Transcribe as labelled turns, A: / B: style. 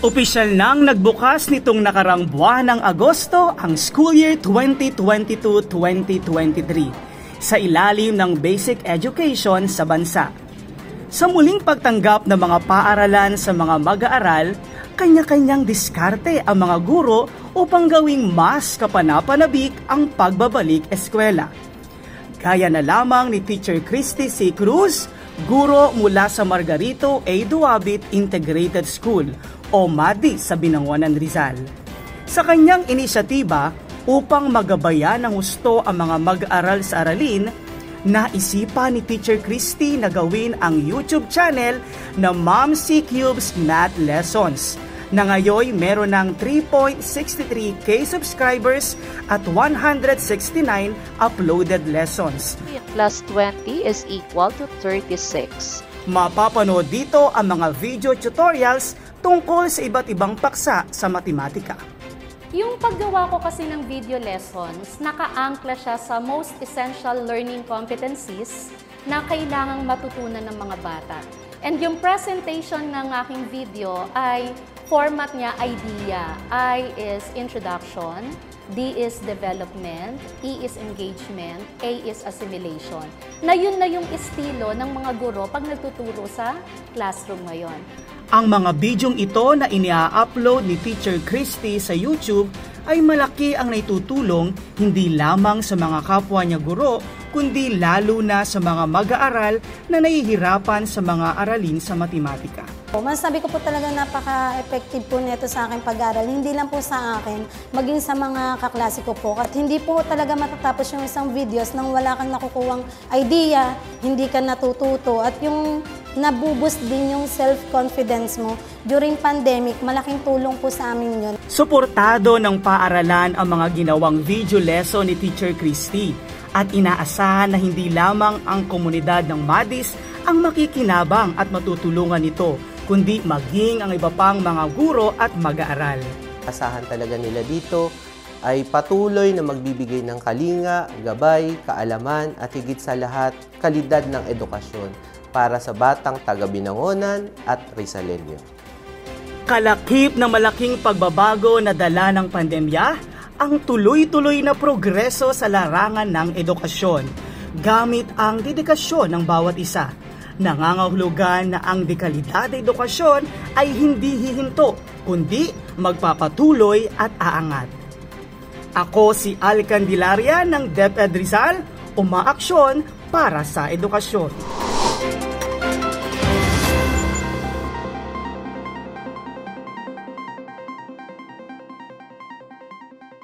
A: Opisyal nang nagbukas nitong nakarang buwan ng Agosto ang school year 2022-2023 sa ilalim ng basic education sa bansa. Sa muling pagtanggap ng mga paaralan sa mga mag-aaral, kanya-kanyang diskarte ang mga guro upang gawing mas kapanapanabik ang pagbabalik eskwela. Gaya na lamang ni Teacher Christy C. Cruz, guro mula sa Margarito A. Duabit Integrated School o MADI sa Binangonan Rizal. Sa kanyang inisyatiba upang magabayan ng gusto ang mga mag-aral sa aralin, naisipan ni Teacher Christy na gawin ang YouTube channel na Mom C Cubes Math Lessons na ngayon meron ng 3.63k subscribers at 169 uploaded lessons.
B: plus 20 is equal to 36.
A: Mapapanood dito ang mga video tutorials tungkol sa iba't ibang paksa sa matematika.
C: Yung paggawa ko kasi ng video lessons, nakaangkla siya sa most essential learning competencies na kailangang matutunan ng mga bata. And yung presentation ng aking video ay format niya idea. I is introduction, D is development, E is engagement, A is assimilation. Na yun na yung estilo ng mga guro pag nagtuturo sa classroom ngayon.
A: Ang mga bidyong ito na inia-upload ni Teacher Christy sa YouTube ay malaki ang naitutulong hindi lamang sa mga kapwa niya guro, kundi lalo na sa mga mag-aaral na nahihirapan sa mga aralin sa matematika.
D: Masasabi ko po talaga napaka-effective po nito sa akin pag-aral. Hindi lang po sa akin, maging sa mga kaklase ko po. At hindi po talaga matatapos yung isang videos nang wala kang nakukuwang idea, hindi ka natututo. At yung nabuboost din yung self-confidence mo during pandemic, malaking tulong po sa amin yun.
A: Suportado ng paaralan ang mga ginawang video lesson ni Teacher Christy at inaasahan na hindi lamang ang komunidad ng MADIS ang makikinabang at matutulungan nito, kundi maging ang iba pang mga guro at mag-aaral.
E: asahan talaga nila dito ay patuloy na magbibigay ng kalinga, gabay, kaalaman at higit sa lahat, kalidad ng edukasyon para sa batang taga-Binangonan at Rizaleño.
A: Kalakip na malaking pagbabago na dala ng pandemya ang tuloy-tuloy na progreso sa larangan ng edukasyon gamit ang dedikasyon ng bawat isa. Nangangahulugan na ang dekalidad ng edukasyon ay hindi hihinto, kundi magpapatuloy at aangat. Ako si Al Candelaria ng DepEd Rizal, umaaksyon para sa edukasyon.